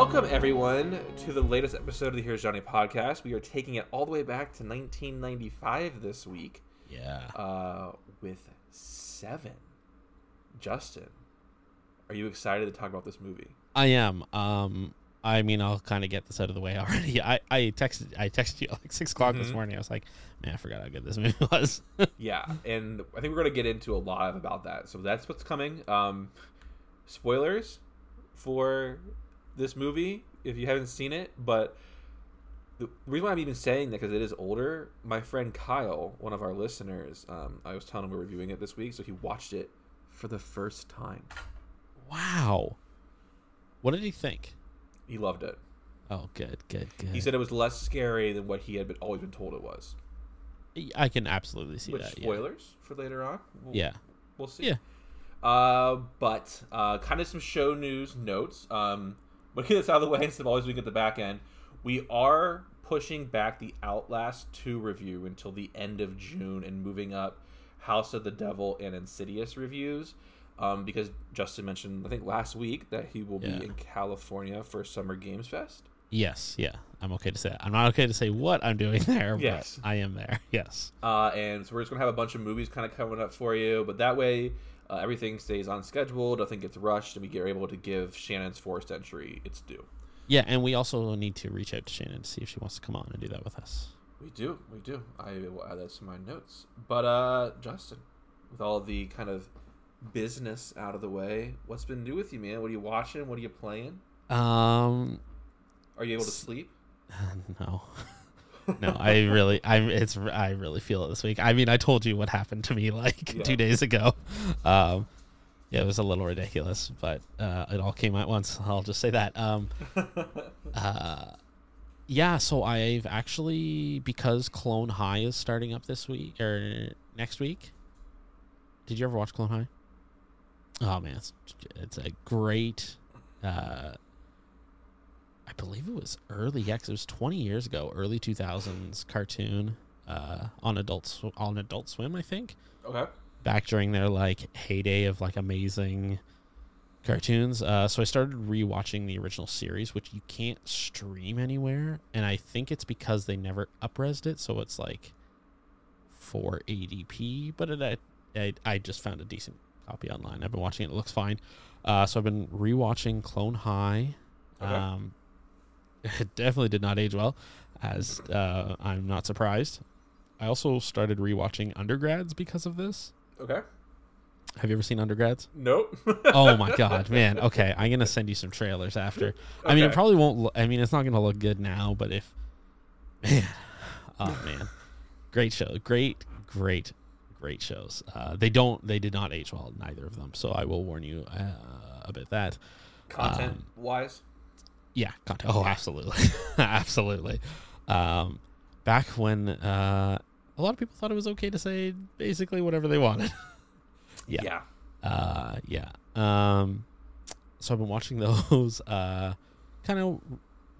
Welcome, everyone, to the latest episode of the Here's Johnny podcast. We are taking it all the way back to 1995 this week Yeah. uh, with Seven. Justin, are you excited to talk about this movie? I am. Um I mean I'll kinda get this out of the way already. I, I texted I texted you at like six o'clock this Mhm. morning. I was like, man, I forgot how good this movie was. Yeah, and I think we're going to get into a lot about that. So that's what's coming. Um, spoilers for this movie if you haven't seen it, but the reason why I'm even saying that because it is older. My friend Kyle, one of our listeners, um, I was telling him we're reviewing it this week, so he watched it for the first time. wow. What did he think? He loved it. Oh good, good, good. He said it was less scary than what he had been, always been told it was. I can absolutely see Which that. yeah. spoilers for later on? We'll- Yeah. we'll see. Yeah. Uh, but uh, kind of some show news notes. Um, but get this out of the way instead of always being at the back end. We are pushing back the Outlast 2 review until the end of June and moving up House of the Devil and Insidious reviews. Um, because Justin mentioned, I think last week, that he will Yeah. be in California for Summer Games Fest. Yes, yeah. I'm okay to say that. I'm not okay to say what I'm doing there, Yes. but I am there. Yes. Uh, and so we're just gonna have a bunch of movies kind of coming up for you, but that way uh, everything stays on schedule, nothing gets rushed, and we get able to give Shannon's Forest Entry its due. Yeah, and we also need to reach out to Shannon to see if she wants to come on and do that with us. We do, we do. I will add that to my notes. But uh, Justin, with all the kind of business out of the way, what's been new with you, man? What are you watching? What are you playing? Um Are you able to sleep? no. no, I really, I it's, I really feel it this week. I mean, I told you what happened to me like Yeah. two days ago. Um, yeah, it was a little ridiculous, but uh, it all came at once. I'll just say that. Um, uh, yeah, so I've actually because Clone High is starting up this week or next week. Did you ever watch Clone High? Oh man, it's it's a great. Uh, I believe it was early. Yeah, it was twenty years ago, early two thousands cartoon uh, on Adult on Adult Swim, I think okay. back during their like heyday of like amazing cartoons. Uh, so I started rewatching the original series, which you can't stream anywhere, and I think it's because they never upresed it, so it's like 480p. But it, I, I I just found a decent copy online. I've been watching it; it looks fine. Uh, so I've been rewatching Clone High. Okay. Um, it definitely did not age well, as uh, I'm not surprised. I also started rewatching Undergrads because of this. Okay. Have you ever seen Undergrads? Nope. Oh my god, man. Okay, I'm gonna send you some trailers after. I mean, it probably won't. Lo- I mean, it's not gonna look good now, but if, man, oh man, great show, great, great, great shows. Uh, they don't, they did not age well, neither of them. So I will warn you uh, about that. Content Um, wise. Yeah, content. Oh, absolutely, absolutely. Um, back when uh, a lot of people thought it was okay to say basically whatever they wanted. yeah. yeah. Uh, yeah. Um, so I've been watching those. Uh, kind of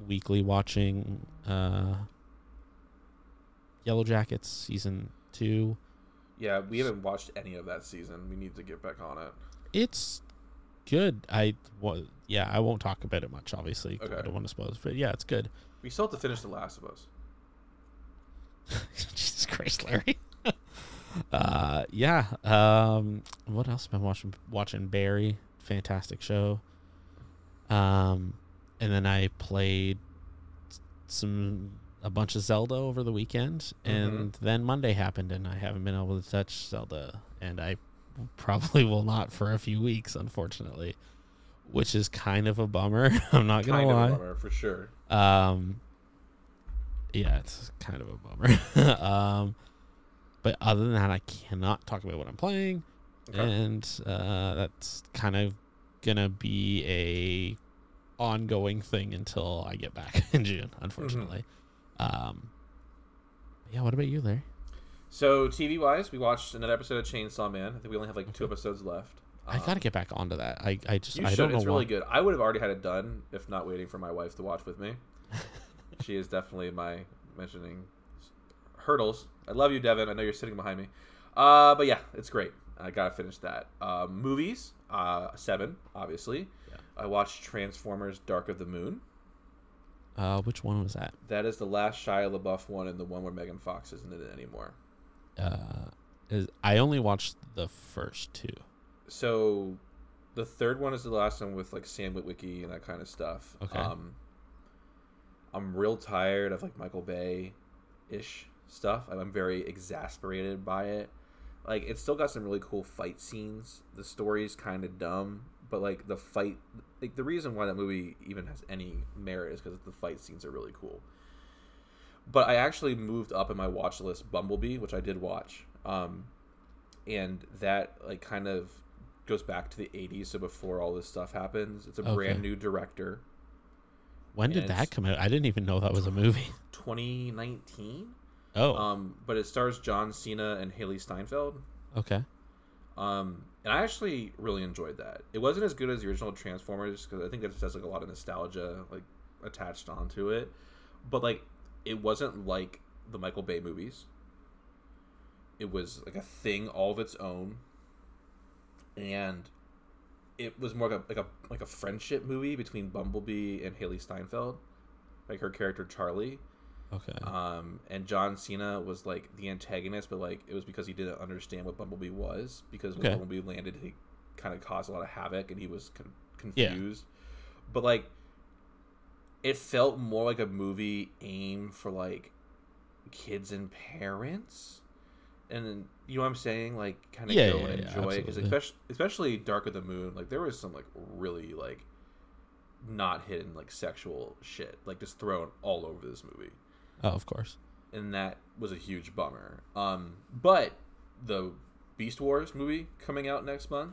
weekly watching. Uh, Yellow Jackets season two. Yeah, we haven't watched any of that season. We need to get back on it. It's good. I wa yeah. I won't talk about it much, obviously. 'cause I don't want to spoil it, but yeah, it's good. We still have to finish The Last of Us. Jesus Christ, Larry. uh, yeah. Um, what else have I been watching? Watching Barry, fantastic show. Um, and then I played some a bunch of Zelda over the weekend, and then Monday happened, and I haven't been able to touch Zelda, and I probably will not for a few weeks, unfortunately, which is kind of a bummer. I'm not gonna Kind lie. of a bummer, for sure. Um, yeah, it's kind of a bummer. um, but other than that, I cannot talk about what I'm playing, Okay. and uh, that's kind of gonna be a ongoing thing until I get back in June. Unfortunately. Um, yeah. What about you, Larry? So TV wise, we watched another episode of Chainsaw Man. I think we only have like two episodes left. I Um, gotta get back onto that. I, I just You I should. know It's really why. good. I would have already had it done if not waiting for my wife to watch with me. she is definitely my mentioning hurdles. I love you, Devin. I know you're sitting behind me. Uh, but yeah, it's great. I gotta finish that. Uh, movies, uh, seven, obviously. Yeah. I watched Transformers: Dark of the Moon. Uh, which one was that? That is the last Shia LaBeouf one and the one where Megan Fox isn't in it anymore. Uh, is I only watched the first two. So the third one is the last one with like Sam Witwicky and that kind of stuff. Okay. Um, I'm real tired of like Michael Bay ish stuff. I'm very exasperated by it. Like it's still got some really cool fight scenes. The story's kind of dumb, but like the fight, like the reason why that movie even has any merit is because the fight scenes are really cool. But I actually moved up in my watch list Bumblebee, which I did watch, um, and that like kind of goes back to the 80s, so before all this stuff happens. It's a Okay. brand new director. When did that come out? I didn't even know that was a movie. 2019. Oh, Um, but it stars John Cena and Hailee Steinfeld. okay. Um, and I actually really enjoyed that. It wasn't as good as the original Transformers because I think it just has like a lot of nostalgia like attached onto it. But like, it wasn't like the Michael Bay movies. It was like a thing all of its own, and it was more like a like a like a friendship movie between Bumblebee and Hailee Steinfeld, like her character Charlie. Okay. Um, and John Cena was like the antagonist, but like it was because he didn't understand what Bumblebee was. Because when Okay. Bumblebee landed, he kind of caused a lot of havoc, and he was con- Yeah. confused. But like, it felt more like a movie aimed for like kids and parents, and you know what I'm saying? Like, kind of Yeah, go yeah, and yeah, enjoy it because especially especially Dark of the Moon, like there was some like really like not hidden like sexual shit like just thrown all over this movie oh, of course. and that was a huge bummer. Um, but the Beast Wars movie coming out next month.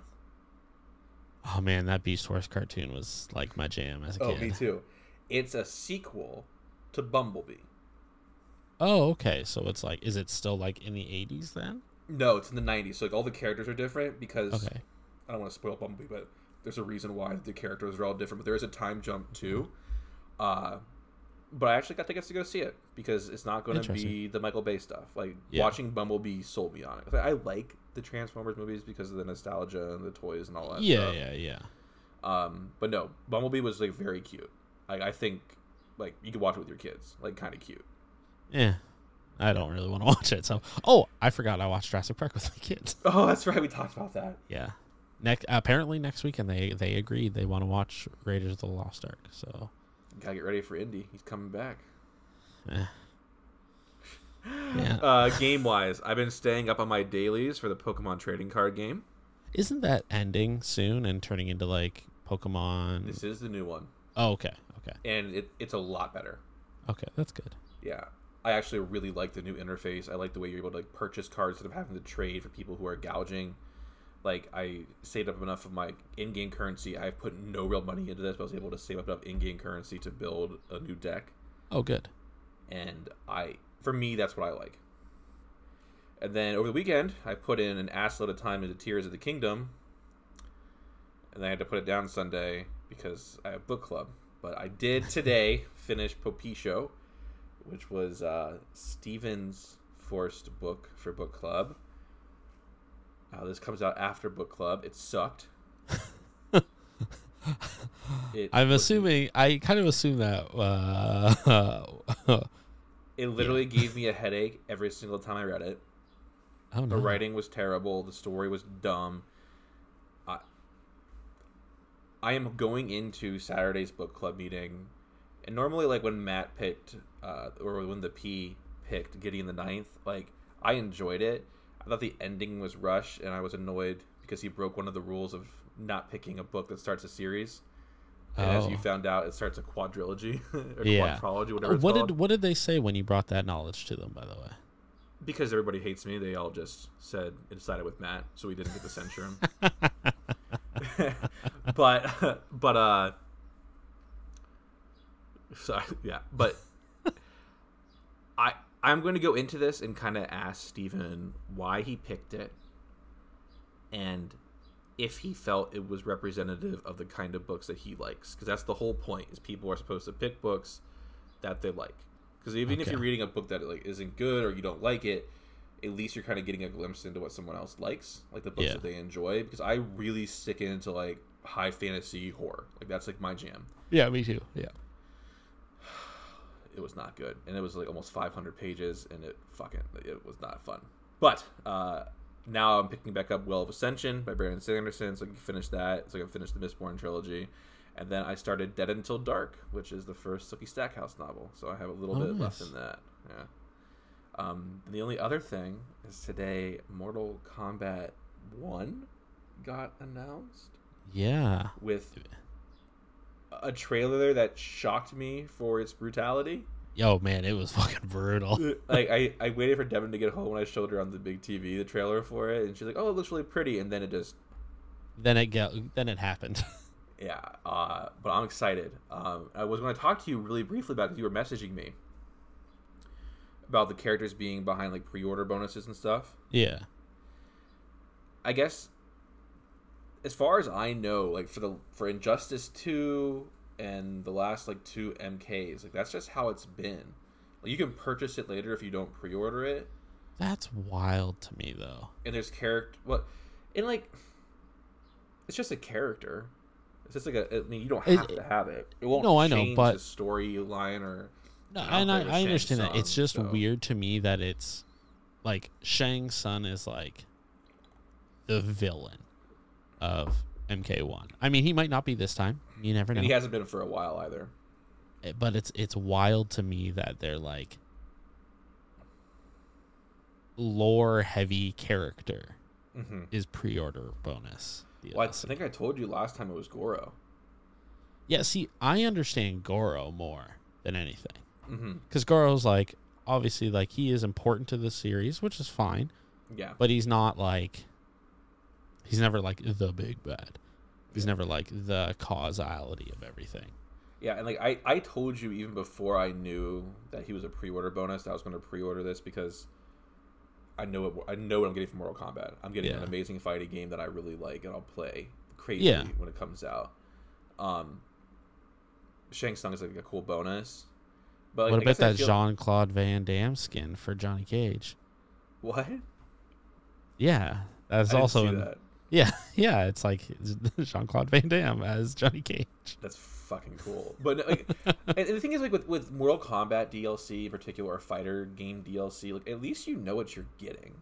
Oh man, that Beast Wars cartoon was like my jam as a Oh, kid. me too. It's a sequel to Bumblebee. Oh, okay. So it's like, is it still like in the '80s then? No, it's in the '90s. So like all the characters are different because Okay. I don't want to spoil Bumblebee, but there's a reason why the characters are all different. But there is a time jump too. Uh, but I actually got tickets to go see it because it's not going to be the Michael Bay stuff. Like Yeah. watching Bumblebee sold me on it. I I like the Transformers movies because of the nostalgia and the toys and all that. Yeah, stuff. yeah, yeah. Um, but no, Bumblebee was like very cute. Like I think like you could watch it with your kids. Like kind of cute. Yeah. I don't really want to watch it. So, oh, I forgot I watched Jurassic Park with my kids. Oh, that's right. We talked about that. Yeah. Next, apparently next weekend they they agreed they want to watch Raiders of the Lost Ark. So, Gotta get ready for Indy. He's coming back. eh. yeah. Uh, game wise, I've been staying up on my dailies for the Pokemon trading card game. Isn't that ending soon and turning into like Pokemon? This is the new one, Oh, okay, okay, and it, it's a lot better. okay. That's good. Yeah, I actually really like the new interface. I like the way you're able to like purchase cards instead of having to trade for people who are gouging. Like I saved up enough of my in-game currency. I've put no real money into this, but I was able to save up enough in-game currency to build a new deck. Oh, good. and I for me that's what I like. And then over the weekend, I put in an ass load of time into Tears of the Kingdom, and then I had to put it down Sunday because I have book club. But I did today finish Popisho, which was uh, Steven's forced book for book club. Uh, this comes out after book club. It sucked. It I'm assuming. I kind of assume that. Uh, it literally gave me a headache every single time I read it. oh no. The writing was terrible. The story was dumb. I, am going into Saturday's book club meeting, and normally, like when Matt picked, uh, or when the P picked Gideon the Ninth, like I enjoyed it. I thought the ending was rushed, and I was annoyed because he broke one of the rules of not picking a book that starts a series. And as Oh. you found out, it starts a quadrilogy or Yeah. quadrology, whatever it's What called. did what did they say when you brought that knowledge to them? By the way. because everybody hates me, they all just said it sided with Matt, so we didn't get to censure him. but but uh sorry, yeah, but I I'm going to go into this and kind of ask Steven why he picked it and if he felt it was representative of the kind of books that he likes because that's the whole point is people are supposed to pick books that they like. Because even if you're reading a book that like isn't good or you don't like it at least you're kind of getting a glimpse into what someone else likes like the books Yeah. that they enjoy because i really stick into like high fantasy horror like that's like my jam Yeah, me too. Yeah. it was not good, and it was like almost 500 pages, and it fucking it was not fun. But uh, now I'm picking back up Well of Ascension by Brandon Sanderson, so I can finish that. So I can finish the Mistborn trilogy, and then I started Dead Until Dark, which is the first Sookie Stackhouse novel. So I have a little Oh, bit left nice. in that. Yeah. Um, the only other thing is today Mortal Kombat One got announced Yeah. with a trailer there that shocked me for its brutality. Yo, man, it was fucking brutal. like I, I waited for Devin to get home when I showed her on the big TV the trailer for it, and she's like, "Oh, it looks really pretty," and then it just then it go. Then it happened. yeah. Uh, but I'm excited. Um, I was going to talk to you really briefly about because you were messaging me about the characters being behind like pre-order bonuses and stuff. yeah. I guess as far as I know, like for the for Injustice two and the last like two MKs, like that's just how it's been. Like you can purchase it later if you don't pre-order it, That's wild to me, though. and there's character what, and like it's just a character. It's just like a. I mean, you don't It- have to have it. It won't. No, I know, but- the storyline or. No, I and I, I Shang understand that. It's just so- weird to me that it's like Shang Tsung is like the villain of MK1. I mean, he might not be this time. You never know. And he hasn't been for a while either. Eh, but it's it's wild to me that they're like lore heavy character Mm-hmm. is pre-order bonus. Well, I think I told you last time it was Goro. Yeah, see, I understand Goro more than anything. Mm-hmm. Because Goro's like, obviously, like, he is important to the series, which is fine, Yeah. but he's not like, he's never like the big bad. He's never like the causality of everything. Yeah, and like I, I told you even before I knew that he was a pre-order bonus that I was going to pre-order this because I know it, I know what I'm getting from Mortal Kombat. I'm getting an amazing fighting game that I really like and I'll play crazy Yeah. when it comes out. Um, Shang Tsung is like a cool bonus. But what about that feel- Jean Claude Van Damme skin for Johnny Cage? What? Yeah, that's also in, that. yeah, yeah. It's like Jean Claude Van Damme as Johnny Cage. That's fucking cool. But like, and the thing is, like with with Mortal Kombat DLC in particular, or fighter game DLC, like at least you know what you're getting.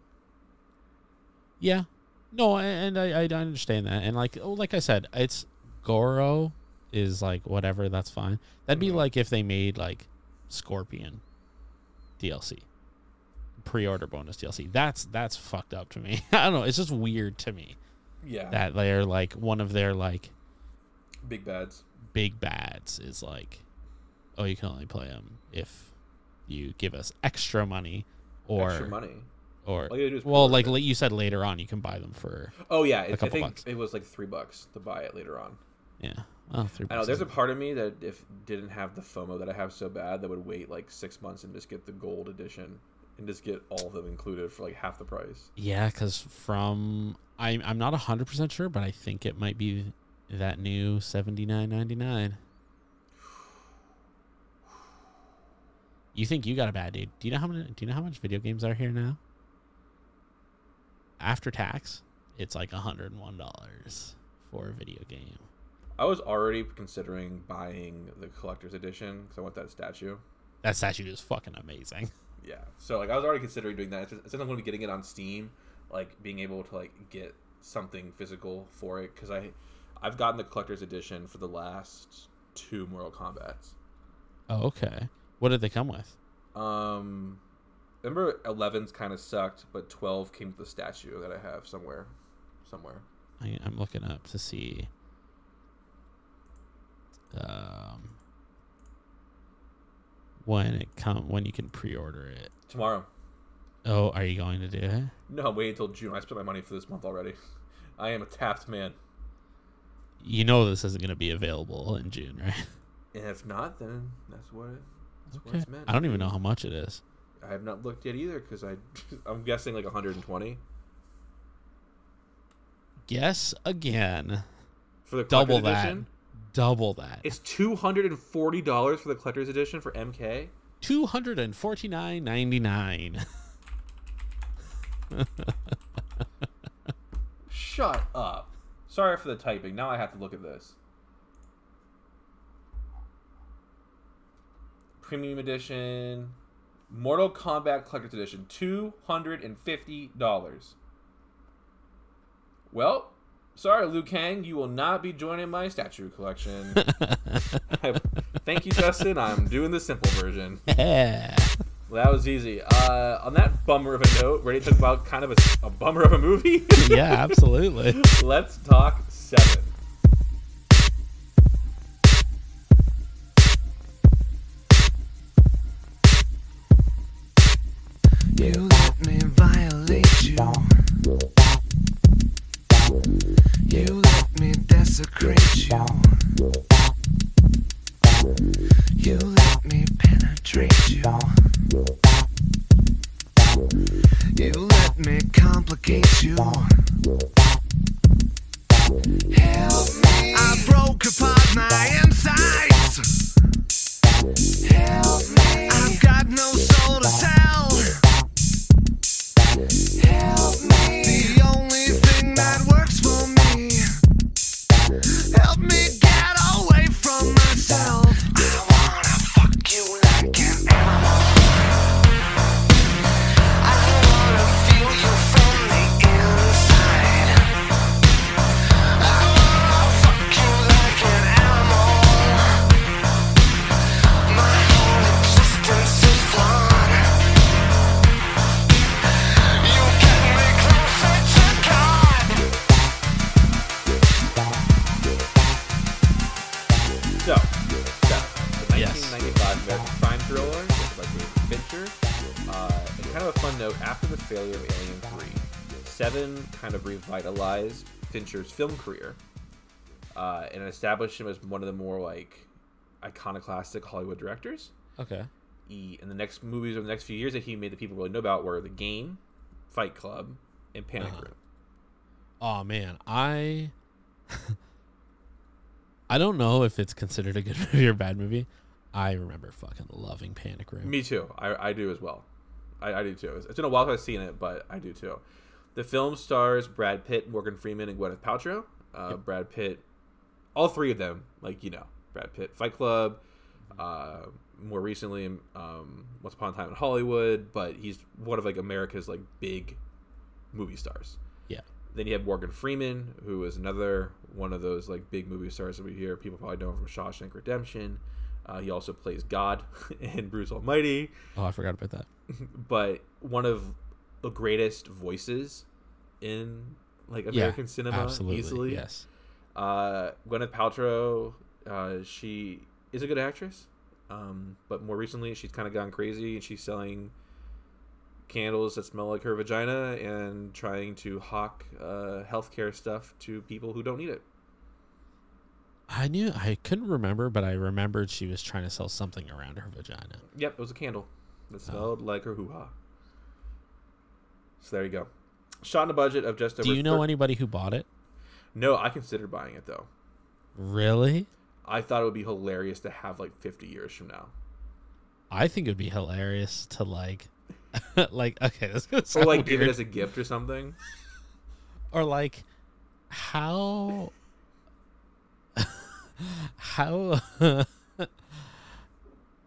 Yeah, no, and I, I understand that, and like oh, like I said, it's Goro is like whatever. That's fine. That'd be Mhm. like if they made like Scorpion DLC pre-order bonus DLC. That's that's fucked up to me. I don't know. It's just weird to me Yeah, that they're like one of their like big bads. big bads is like, oh, you can only play them if you give us extra money, or extra money. or All you gotta do is well, like it. you said later on, you can buy them for Oh yeah, it, I think bucks. it was like three bucks to buy it later on. yeah. Oh, three I know there's a part of me that if didn't have the FOMO that I have so bad, that would wait like six months and just get the gold edition and just get all of them included for like half the price. Yeah, because from I'm I'm not hundred percent sure, but I think it might be that new seventy nine ninety nine. You think you got a bad dude? Do you know how many? Do you know how much video games are here now? After tax, it's like hundred and one dollars for a video game. I was already considering buying the collector's edition because I want that statue. That statue is fucking amazing. Yeah, so like I was already considering doing that. Since I'm going to be getting it on Steam, like being able to like get something physical for it because I, I've gotten the collector's edition for the last two Mortal Kombat's. Oh, okay. What did they come with? Um, remember 11's kind of sucked, but 12 came with the statue that I have somewhere, somewhere. I, I'm looking up to see. Um, when it come when you can pre-order it. Tomorrow. Oh, are you going to do it? No, wait until June. I spent my money for this month already. I am a tapped man. You know this isn't going to be available in June, right? And if not, then that's what it, that's what it's meant. I don't even know how much it is. I have not looked yet either because I, I'm guessing like 120 Guess again. for the Double that. edition. Double that. It's 240 dollars for the collector's edition for MK. Two hundred and forty nine ninety nine. Shut up. Sorry for the typing. Now I have to look at this. Premium Edition, Mortal Kombat Collector's Edition, two hundred and fifty dollars. Well, sorry, Liu Kang, you will not be joining my statue collection. Thank you, Justin. I'm doing the simple version. Yeah. Well, that was easy. Uh, on that bummer of a note, ready to talk about kind of a, a bummer of a movie? yeah, absolutely. Let's talk Seven. You Fincher's film career uh, and established him as one of the more like iconoclastic Hollywood directors. Okay. He, and the next movies of the next few years that he made that people really know about were The Game, Fight Club, and Panic Uh-huh. Room. Oh man, I I don't know if it's considered a good movie or bad movie. I remember fucking loving Panic Room. Me too. I, I do as well. I, I do too. It's, it's been a while since I've seen it, but I do too. The film stars Brad Pitt, Morgan Freeman, and Gwyneth Paltrow. Uh, Brad Pitt, all three of them, like you know, Brad Pitt, Fight Club. Uh, more recently, um, Once Upon a Time in Hollywood, but he's one of like America's like big movie stars. Yeah. Then you have Morgan Freeman, who is another one of those like big movie stars that we hear. People probably know him from Shawshank Redemption. Uh, he also plays God in Bruce Almighty, Oh, I forgot about that. but one of the greatest voices in like American cinema, Absolutely. easily. Yes. Uh, Gwyneth Paltrow, uh, she is a good actress, um, but more recently she's kind of gone crazy and she's selling candles that smell like her vagina and trying to hawk uh, healthcare stuff to people who don't need it. I knew I couldn't remember, but I remembered she was trying to sell something around her vagina. Yep, it was a candle that smelled like her hoo ha. So there you go. Shot in a budget of just over. Do you know thir- anybody who bought it? No, I considered buying it though. Really? I thought it would be hilarious to have like 50 years from now. I think it'd be hilarious to like, like okay, this gonna Or like give it as a gift or something. or like how how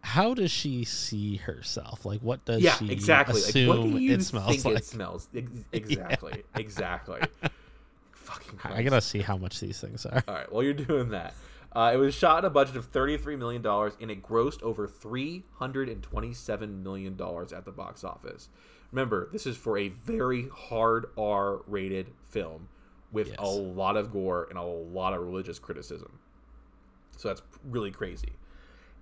how does she see herself like what does yeah, she exactly. Like, what assume do you it smells think like it smells? Ex- Exactly. Exactly. Fucking i gotta see how much these things are All right, while you're doing that, uh, it was shot at a budget of $33 million and it grossed over $327 million at the box office. Remember, this is for a very hard R rated film with Yes. a lot of gore and a lot of religious criticism. So that's really crazy.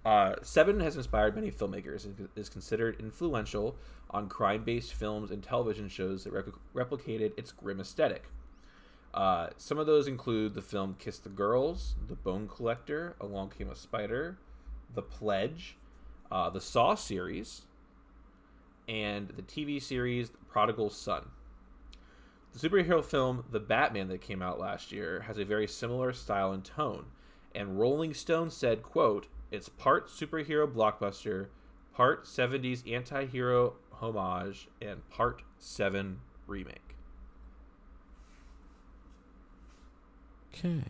Uh, Seven has inspired many filmmakers and is considered influential on crime based films and television shows that repl- replicated its grim aesthetic. Uh, some of those include the film Kiss the Girls, The Bone Collector, Along Came a Spider, The Pledge, uh, the Saw series, and the TV series Prodigal Son. The superhero film The Batman that came out last year has a very similar style and tone, and Rolling Stone said, quote, it's part superhero blockbuster, part 70s anti-hero homage, and part 7 remake. okay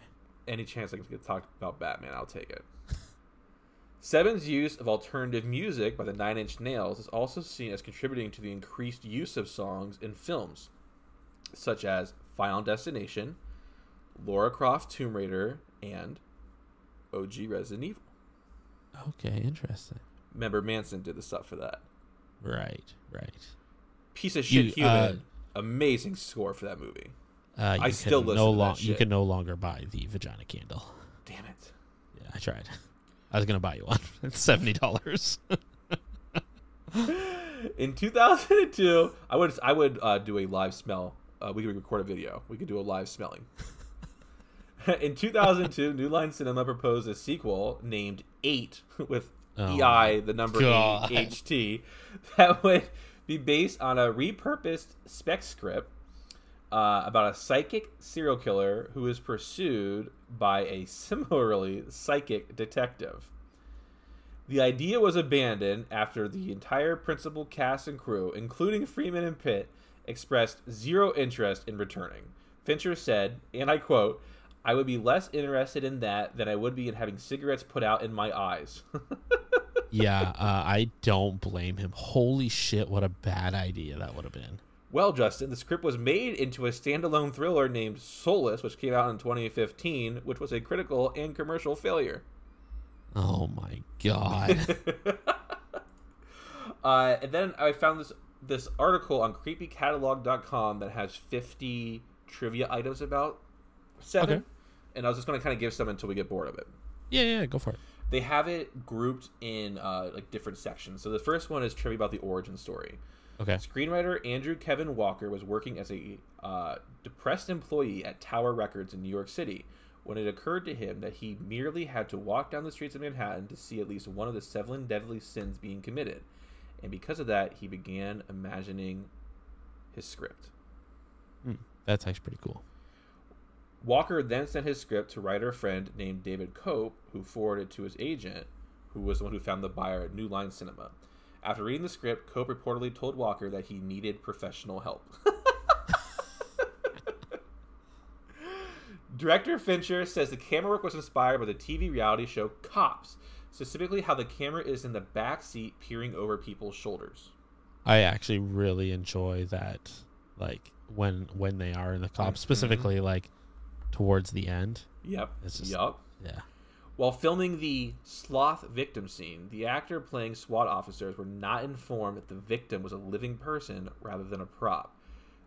any chance I can get to talk about Batman, I'll take it. Seven's use of alternative music by the Nine Inch Nails is also seen as contributing to the increased use of songs in films, such as Final Destination, Laura Croft Tomb Raider, and OG Resident Evil. Okay, interesting. Remember, Manson did the stuff for that. Right, right. Piece of You, shit uh, human. Amazing score for that movie. Uh, you I still listen no to that long, You can no longer buy the vagina candle. Damn it. Yeah, I tried. I was gonna buy you one. It's seventy dollars. In 2002, I would I would uh, do a live smell. Uh, we could record a video. We could do a live smelling. In 2002, New Line Cinema proposed a sequel named Eight with Oh EI, the number God. eight HT, that would be based on a repurposed spec script uh, about a psychic serial killer who is pursued by a similarly psychic detective. The idea was abandoned after the entire principal cast and crew, including Freeman and Pitt, expressed zero interest in returning. Fincher said, and I quote, I would be less interested in that than I would be in having cigarettes put out in my eyes. yeah, uh, I don't blame him. Holy shit, what a bad idea that would have been. well, Justin, the script was made into a standalone thriller named Soulless, which came out in 2015, which was a critical and commercial failure. Oh my god. Uh, and then I found this this article on creepycatalog.com that has 50 trivia items about Seven. Okay. And I was just going to kind of give some until we get bored of it. yeah, yeah, go for it. They have it grouped in uh, like different sections. So the first one is trivia about the origin story. Okay. Screenwriter Andrew Kevin Walker was working as a uh, depressed employee at Tower Records in New York City when it occurred to him that he merely had to walk down the streets of Manhattan to see at least one of the seven deadly sins being committed. And because of that, he began imagining his script. Hmm, that's actually pretty cool. Walker then sent his script to writer friend named David Koepp, who forwarded it to his agent, who was the one who found the buyer at New Line Cinema. After reading the script, Koepp reportedly told Walker that he needed professional help. Director Fincher says the camera work was inspired by the TV reality show Cops, specifically how the camera is in the back seat peering over people's shoulders. I actually really enjoy that like when when they are in the cops, Mhm. specifically like towards the end. Yep. It's just- Yup. Yeah. While filming the sloth victim scene, the actor playing SWAT officers were not informed that the victim was a living person rather than a prop.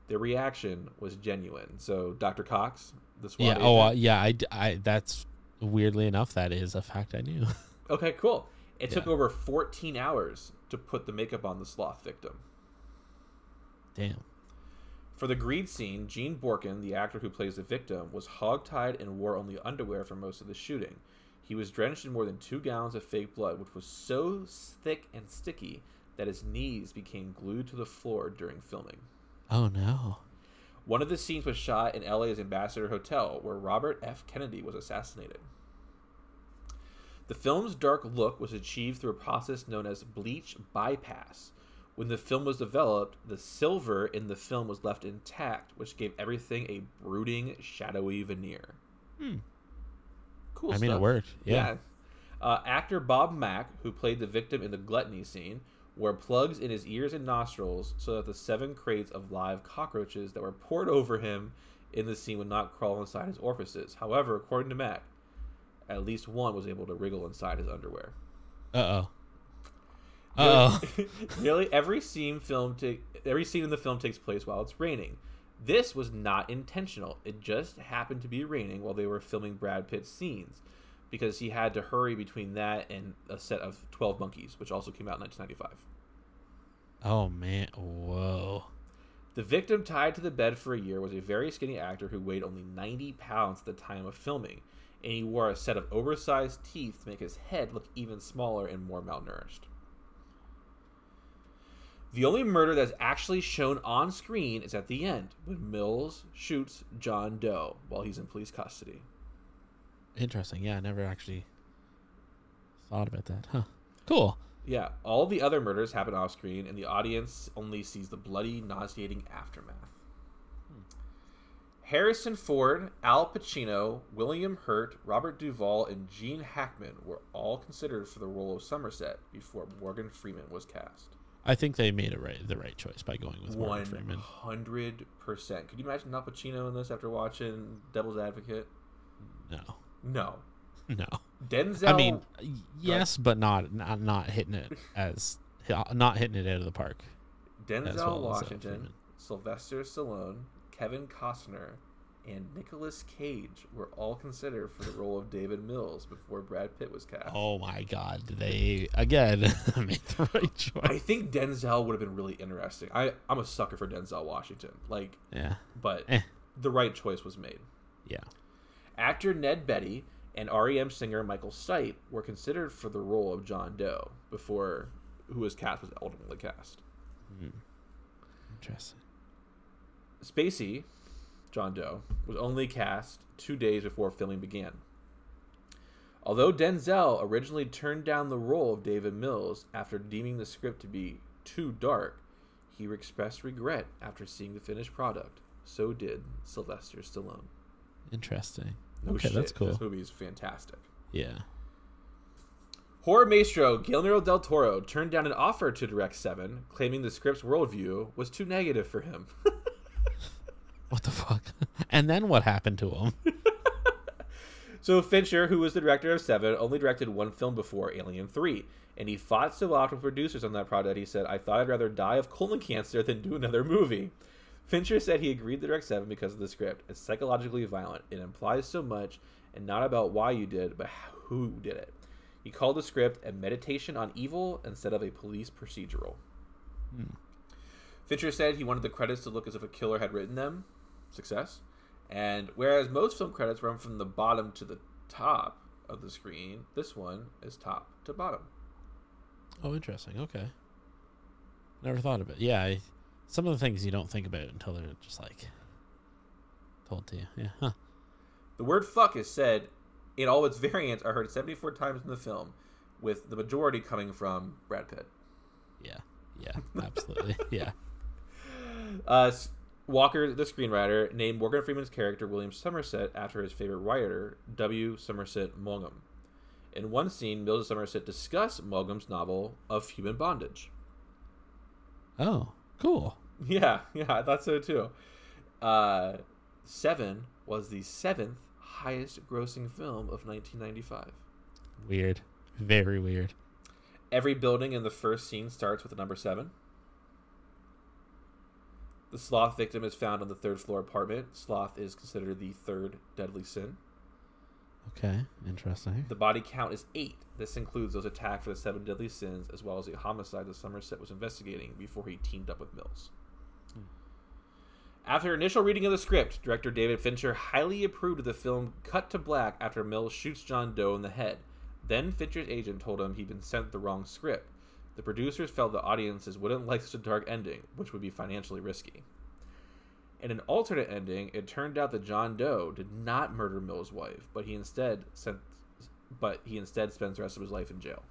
Their reaction was genuine. So, Dr. Cox, the SWAT Yeah. agent, Oh, uh, yeah. I, I- That's weirdly enough that is a fact I knew. okay, cool. It took Yeah. over 14 hours to put the makeup on the sloth victim. Damn. For the greed scene, Gene Borkan, the actor who plays the victim, was hogtied and wore only underwear for most of the shooting. He was drenched in more than two gallons of fake blood, which was so thick and sticky that his knees became glued to the floor during filming. Oh no. One of the scenes was shot in LA's Ambassador Hotel, where Robert F. Kennedy was assassinated. The film's dark look was achieved through a process known as bleach bypass. When the film was developed, the silver in the film was left intact, which gave everything a brooding, shadowy veneer. Hmm. Cool I mean, it worked. Yeah. Yeah. Uh, actor Bob Mack, who played the victim in the gluttony scene, wore plugs in his ears and nostrils so that the seven crates of live cockroaches that were poured over him in the scene would not crawl inside his orifices. However, according to Mack, at least one was able to wriggle inside his underwear. Uh oh. Oh. Nearly, every scene film every scene in the film takes place while it's raining. This was not intentional. It just happened to be raining while they were filming Brad Pitt's scenes because he had to hurry between that and a set of 12 Monkeys, which also came out in 1995. Oh man. Whoa. The victim tied to the bed for a year was a very skinny actor who weighed only 90 pounds at the time of filming, and he wore a set of oversized teeth to make his head look even smaller and more malnourished. The only murder that's actually shown on screen is at the end, when Mills shoots John Doe while he's in police custody. Interesting. Yeah, I never actually thought about that. Huh. Cool. Yeah, all the other murders happen off screen, and the audience only sees the bloody, nauseating aftermath. Hmm. Harrison Ford, Al Pacino, William Hurt, Robert Duvall, and Gene Hackman were all considered for the role of Somerset before Morgan Freeman was cast. I think they made it right the right choice by going with Morgan One Freeman. hundred percent. Could you imagine Al Pacino in this after watching Devil's Advocate? No, No. no. Denzel. I mean, yes, but not not not hitting it as not hitting it out of the park. Denzel well Washington, Sylvester Stallone, Kevin Costner, and Nicolas Cage were all considered for the role of David Mills before Brad Pitt was cast. Oh my God! They again made the right choice. I think Denzel would have been really interesting. I I'm a sucker for Denzel Washington. Like, Yeah, but Eh. the right choice was made. yeah. Actor Ned Beatty and REM singer Michael Stipe were considered for the role of John Doe before who was cast was ultimately cast. Interesting. Spacey, John Doe, was only cast two days before filming began. Although Denzel originally turned down the role of David Mills after deeming the script to be too dark, he expressed regret after seeing the finished product. So did Sylvester Stallone. Interesting. No okay, that's cool. This movie is fantastic. Yeah. Horror maestro Guillermo del Toro turned down an offer to direct Seven, claiming the script's worldview was too negative for him. What the fuck? and then what happened to him? So Fincher, who was the director of Seven, only directed one film before Alien Three, and he fought so often with producers on that project. He said, "I thought I'd rather die of colon cancer than do another movie." Fincher said he agreed to direct Seven because of the script. It's psychologically violent. It implies so much, and not about why you did, but who did it. He called the script a meditation on evil instead of a police procedural. Hmm. Fincher said he wanted the credits to look as if a killer had written them. Success. And whereas most film credits run from the bottom to the top of the screen, this one is top to bottom. Oh, interesting. Okay. Never thought of it. Yeah, I, some of the things you don't think about until they're just like told to you. Yeah. Huh. The word fuck is said in all its variants are heard 74 times in the film, with the majority coming from Brad Pitt. Yeah. Yeah. Absolutely. yeah. Uh, Walker, the screenwriter, named Morgan Freeman's character William Somerset after his favorite writer, W. Somerset Maugham. In one scene, Mills and Somerset discuss Maugham's novel of human bondage. Oh, cool. Yeah, yeah, I thought so too. Uh, Seven was the seventh highest grossing film of 1995. Weird. Very weird. Every building in the first scene starts with the number seven. The sloth victim is found on the third floor apartment. Sloth is considered the third deadly sin. Okay. Interesting. The body count is eight. This includes those attacked for the seven deadly sins, as well as the homicide that Somerset was investigating before he teamed up with Mills. Hmm. After initial reading of the script, director David Fincher highly approved of the film cut to black after Mills shoots John Doe in the head. Then Fincher's agent told him he'd been sent the wrong script. The producers felt the audiences wouldn't like such a dark ending, which would be financially risky. In an alternate ending, it turned out that John Doe did not murder Mills' wife, but he instead sent, but he instead spends the rest of his life in jail.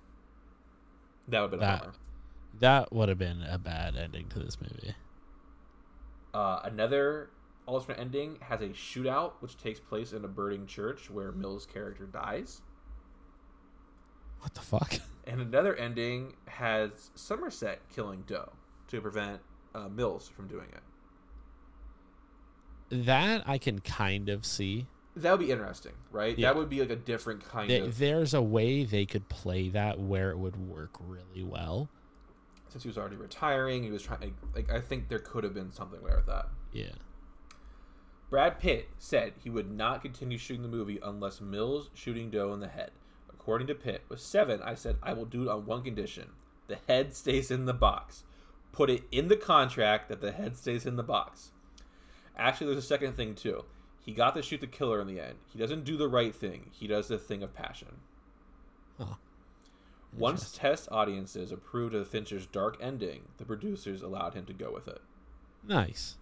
That would have been a That bummer. that would have been a bad ending to this movie. Uh, another alternate ending has a shootout, which takes place in a burning church where Mills' character dies. What the fuck? And another ending has Somerset killing Doe to prevent uh, Mills from doing it. That I can kind of see. That would be interesting, right? Yeah. That would be like a different kind There- of. There's a way they could play that where it would work really well. Since he was already retiring, he was trying. Like, I think there could have been something there with that. Yeah. Brad Pitt said he would not continue shooting the movie unless Mills shooting Doe in the head. According to Pitt, with Seven, I said I will do it on one condition: the head stays in the box. Put it in the contract that the head stays in the box. Actually, there's a second thing too. He got to shoot the killer in the end. He doesn't do the right thing. He does the thing of passion. Huh. Once test audiences approved of Fincher's dark ending, the producers allowed him to go with it. Nice.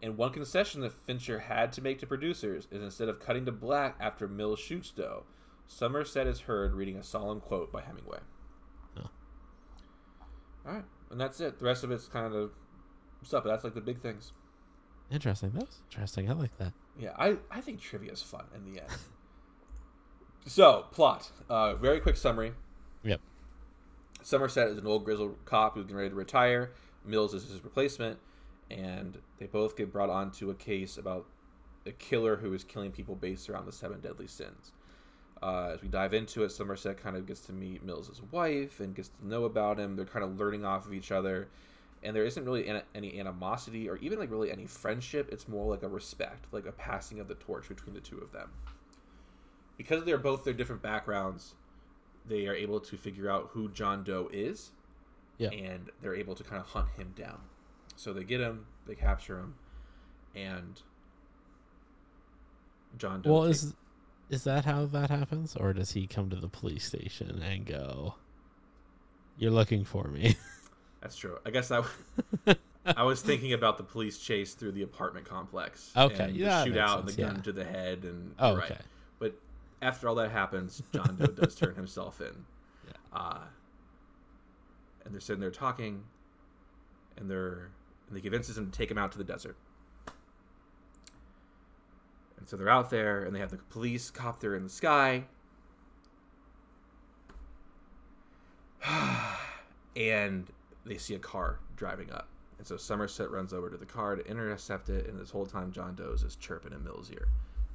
And one concession that Fincher had to make to producers is instead of cutting to black after Mills shoots Doe, Somerset is heard reading a solemn quote by Hemingway. Oh. All right, and that's it. The rest of it's kind of stuff, but that's like the big things. Interesting. That was interesting. I like that. Yeah, I, I think trivia is fun in the end. so, plot. Uh, very quick summary. Yep. Somerset is an old grizzled cop who's getting ready to retire. Mills is his replacement, and they both get brought onto a case about a killer who is killing people based around the seven deadly sins. Uh, as we dive into it, Somerset kind of gets to meet Mills' wife and gets to know about him. They're kind of learning off of each other, and there isn't really an- any animosity or even like really any friendship. It's more like a respect, like a passing of the torch between the two of them. Because they're both their different backgrounds, they are able to figure out who John Doe is, Yeah. and they're able to kind of hunt him down. So they get him, they capture him, and John Doe. Well, is is that how that happens, or does he come to the police station and go, "You're looking for me"? that's true. I guess I, I was thinking about the police chase through the apartment complex. Okay, and yeah, the shootout and the gun yeah. to the head, and Oh, right. okay. But after all that happens, John Doe does turn himself in. Yeah. Uh, and they're sitting there talking, and they're and they convinces him to take him out to the desert. And so they're out there, and they have the police copter in the sky. and they see a car driving up. And so Somerset runs over to the car to intercept it, and this whole time John Doe's is chirping in Mill's ear.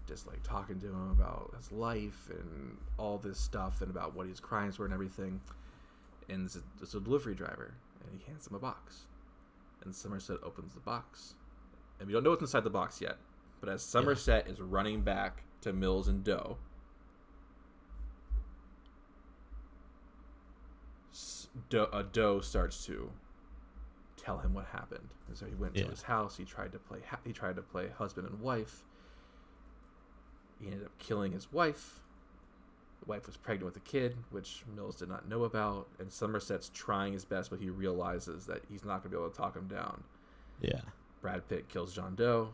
Just like talking to him about his life and all this stuff and about what his crimes were and everything. And it's a, it's a delivery driver, and he hands him a box. And Somerset opens the box. And we don't know what's inside the box yet. But as Somerset is running back to Mills and Doe, Doe, uh, Doe starts to tell him what happened. And so he went Yeah. to his house. He tried to play. He tried to play husband and wife. He ended up killing his wife. The wife was pregnant with a kid, which Mills did not know about. And Somerset's trying his best, but he realizes that he's not going to be able to talk him down. Yeah. Brad Pitt kills John Doe.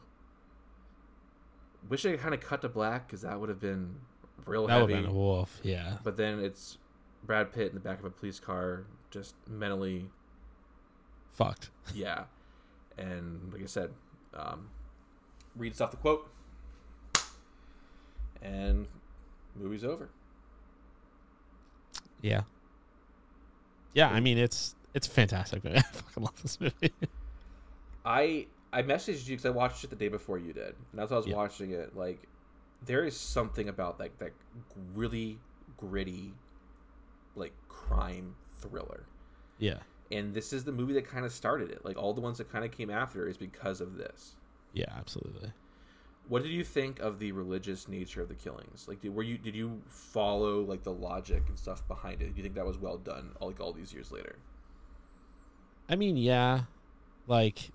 Wish I kind of cut to black because that would have been real That would have been a wolf. Yeah. But then it's Brad Pitt in the back of a police car, just mentally, Fucked. yeah. And like I said, um, reads off the quote, and movie's over. Yeah. Yeah. I mean, it's it's fantastic. movie. I fucking love this movie. I I messaged you because I watched it the day before you did, and as I was Yeah. watching it, like there is something about like that really gritty, like crime thriller. yeah. and this is the movie that kind of started it. Like all the ones that kind of came after is because of this. Yeah. Absolutely. What did you think of the religious nature of the killings? Like, did, were you did you follow like the logic and stuff behind it? Do you think that was well done? Like all these years later. I mean, yeah. Like,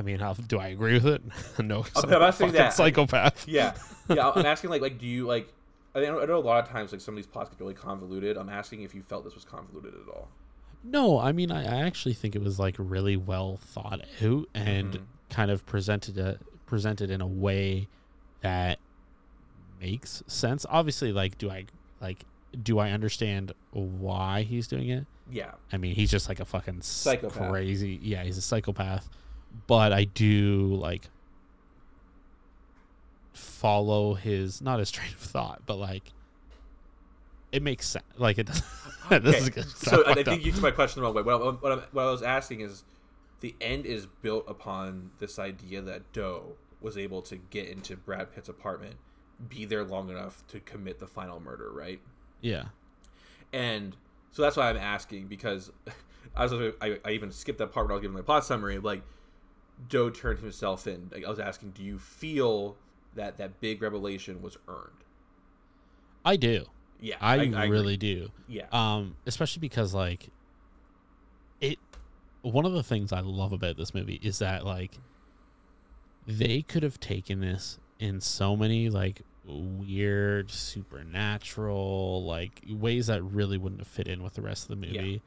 I mean, how do I agree with it? no. 'cause I'm not a saying fucking that. Psychopath. Yeah, yeah. I'm asking like like do you like? I know, I know a lot of times like some of these plots get really convoluted. I'm asking if you felt this was convoluted at all. No, I mean, I, I actually think it was like really well thought out and Mhm. kind of presented a, presented in a way that makes sense. Obviously, like, do I like do I understand why he's doing it? Yeah, I mean, he's just like a fucking Psychopath. crazy. Yeah, he's a psychopath. But I do like follow his not his train of thought, but like it makes sense. Like it does. this Okay, is good. So I think up. you took my question the wrong way. What, I- what, I- what I was asking is, the end is built upon this idea that Doe was able to get into Brad Pitt's apartment, be there long enough to commit the final murder, right? yeah. And so that's why I'm asking because I was I, I even skipped that part when I was giving my plot summary. Like Doe turned himself in. Like, I was asking, do you feel that that big revelation was earned? I do. Yeah, I, agree. really do. yeah. Um, especially because like it one of the things I love about this movie is that like they could have taken this in so many like weird supernatural like ways that really wouldn't have fit in with the rest of the movie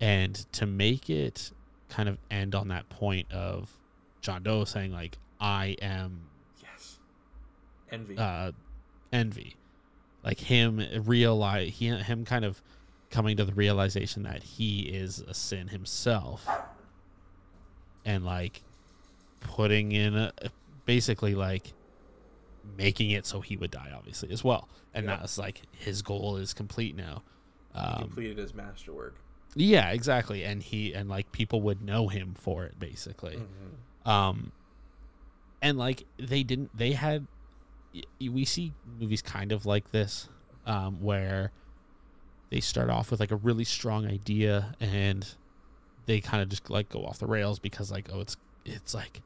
and to make it kind of end on that point of John Doe saying like I am yes. Envy. uh, envy, like him realize he him kind of coming to the realization that he is a sin himself, and like putting in a basically like making it so he would die, obviously as well. And Yeah. that's like his goal is complete now. He Um, completed his masterwork. yeah, exactly. And he and like people would know him for it, basically. Mm-hmm. Um, and like they didn't, they had. We see movies kind of like this, um, where they start off with like a really strong idea and they kind of just like go off the rails because like oh it's it's like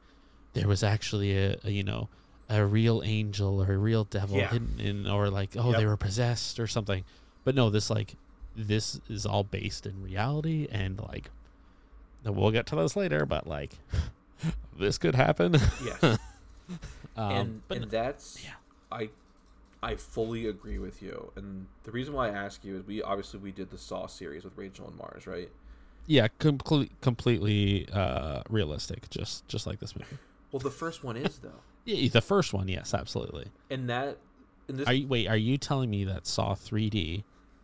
there was actually a, a you know a real angel or a real devil Yeah. hidden in or like oh they were possessed or something but no this like this is all based in reality and like we'll get to this later but like this could happen Yes. um, and but and that's yeah. I I fully agree with you. And the reason why I ask you is we obviously we did the Saw series with Rachel and Mars, right? yeah complete, completely uh realistic just just like this movie Well, the first one is though, yeah, the first one yes absolutely and that and this Are you wait? Are you telling me that Saw 3D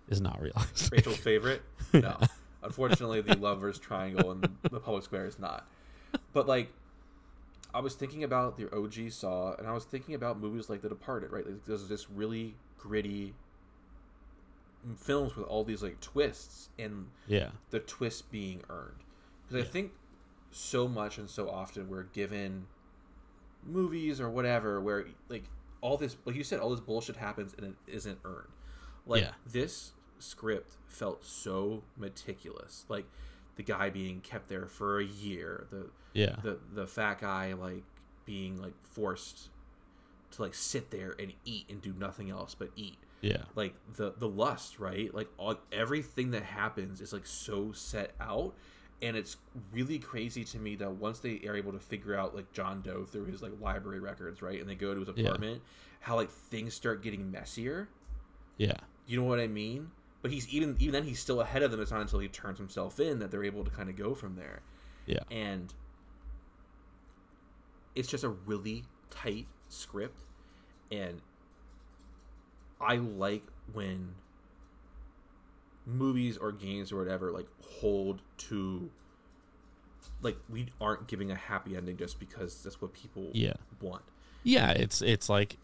is not realistic? Rachel's favorite. No, unfortunately, the lovers triangle in the public square is not. But like, I was thinking about the OG Saw, and I was thinking about movies like The Departed, right? Like, there's this really gritty films with all these like twists, and Yeah, the twist being earned. Because I think so much and so often we're given movies or whatever where like all this, like you said, all this bullshit happens and it isn't earned. Like Yeah. this script felt so meticulous. Like the guy being kept there for a year, the yeah, the the fat guy like being like forced to like sit there and eat and do nothing else but eat. Yeah, like the the lust right? Like all, everything that happens is like so set out. And it's really crazy to me that once they are able to figure out like john doe through his like library records right? And they go to his Yeah. apartment how like things start getting messier. Yeah, you know what i mean? But he's even even then he's still ahead of them. It's not until he turns himself in that they're able to kind of go from there. Yeah, and it's just a really tight script and i like when movies or games or whatever like hold to like we aren't giving a happy ending just because that's what people Yeah. want yeah. It's it's like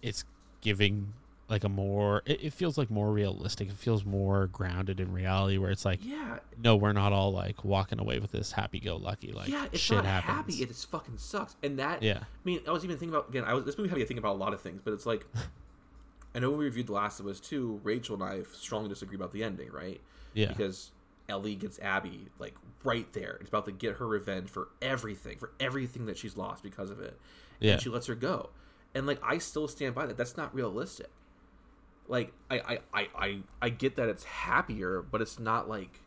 it's giving like a more. It, it feels like more realistic. It feels more grounded in reality. Where it's like, yeah no, we're not all like walking away with this happy-go-lucky. Like, yeah it's shit not happens. happy it just fucking sucks and that yeah, I mean, I was even thinking about again. I was this movie had me thinking about a lot of things, but it's like I know when we reviewed The Last of Us two, Rachel and I strongly disagree about the ending, right? yeah, Because Ellie gets Abby like right there. It's about to get her revenge for everything, for everything that she's lost because of it. Yeah. And she lets her go. And like I still stand by that. That's not realistic. Like I I, I, I I get that it's happier, but it's not like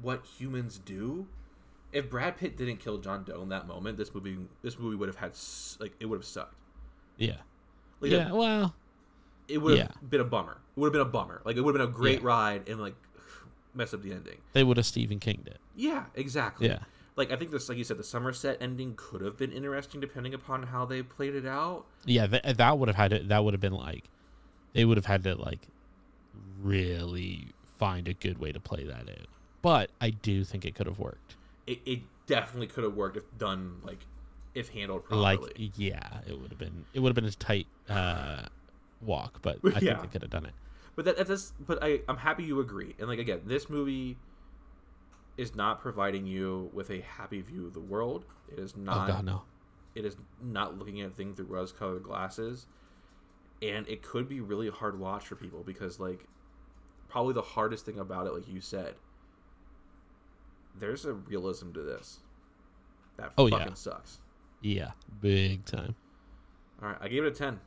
what humans do. If Brad Pitt didn't kill John Doe in that moment, this movie this movie would have had like it would have sucked. yeah, Like yeah. Well, it would have Yeah. been a bummer. It would have been a bummer. Like it would have been a great Yeah. ride and like mess up the ending. they would have Stephen Kinged it. Yeah, exactly. Yeah. Like I think this, like you said, the Somerset ending could have been interesting depending upon how they played it out. Yeah, that that would have had to, that would have been like they would have had to like really find a good way to play that in. But I do think it could have worked. It, it definitely could have worked if done like if handled properly. Like yeah, it would have been it would have been a tight uh walk, but I Yeah. think they could have done it. but that, that's but I I'm happy you agree. And like again, this movie is not providing you with a happy view of the world. It is not. Oh not. god, no. It is not looking at things through rose-colored glasses, and it could be really hard watch for people because like probably the hardest thing about it, like you said, there's a realism to this that Oh, yeah. fucking sucks. Yeah, big time. All right, I gave it a ten.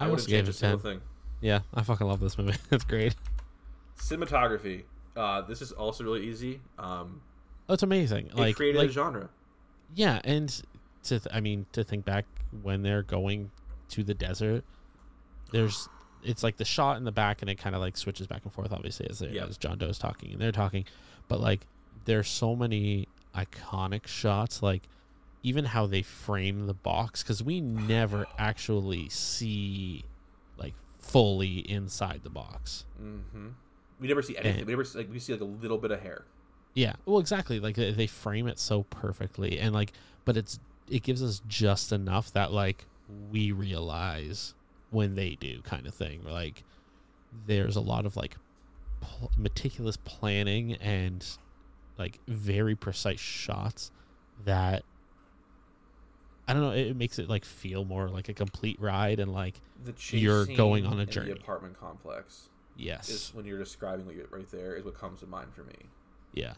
I wouldn't also gave it a 10. Thing. Yeah, I fucking love this movie. it's great. Cinematography. Uh, this is also really easy. Um, Oh, it's amazing. it Like, created like a genre. yeah, and to th- I mean to think back when they're going to the desert, there's it's like the shot in the back and it kind of like switches back and forth obviously as Yeah. as John Doe's talking and they're talking, but like there's so many iconic shots like even how they frame the box cuz we never actually see like fully inside the box. hmm We never see anything. And- we never see, like we see like a little bit of hair. Yeah, well, exactly. Like they frame it so perfectly, and like, but it's it gives us just enough that like we realize when they do kind of thing. Like there's a lot of like pl- meticulous planning and like very precise shots that I don't know it, makes it like feel more like a complete ride and like The chase You're going on a journey. The apartment complex yes. is when you're describing it right there is what comes to mind for me. Yeah.